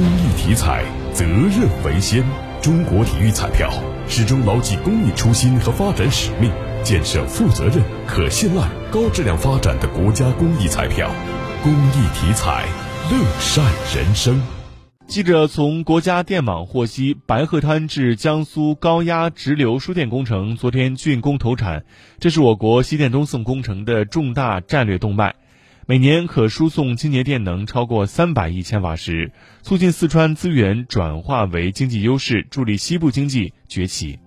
公益体彩，责任为先。中国体育彩票始终牢记公益初心和发展使命，建设负责任、可信赖、高质量发展的国家公益彩票。公益体彩，乐善人生。记者从国家电网获悉，白鹤滩至江苏高压直流输电工程昨天竣工投产，这是我国西电东送工程的重大战略动脉，每年可输送清洁电能超过三百亿千瓦时，促进四川资源转化为经济优势，助力西部经济崛起。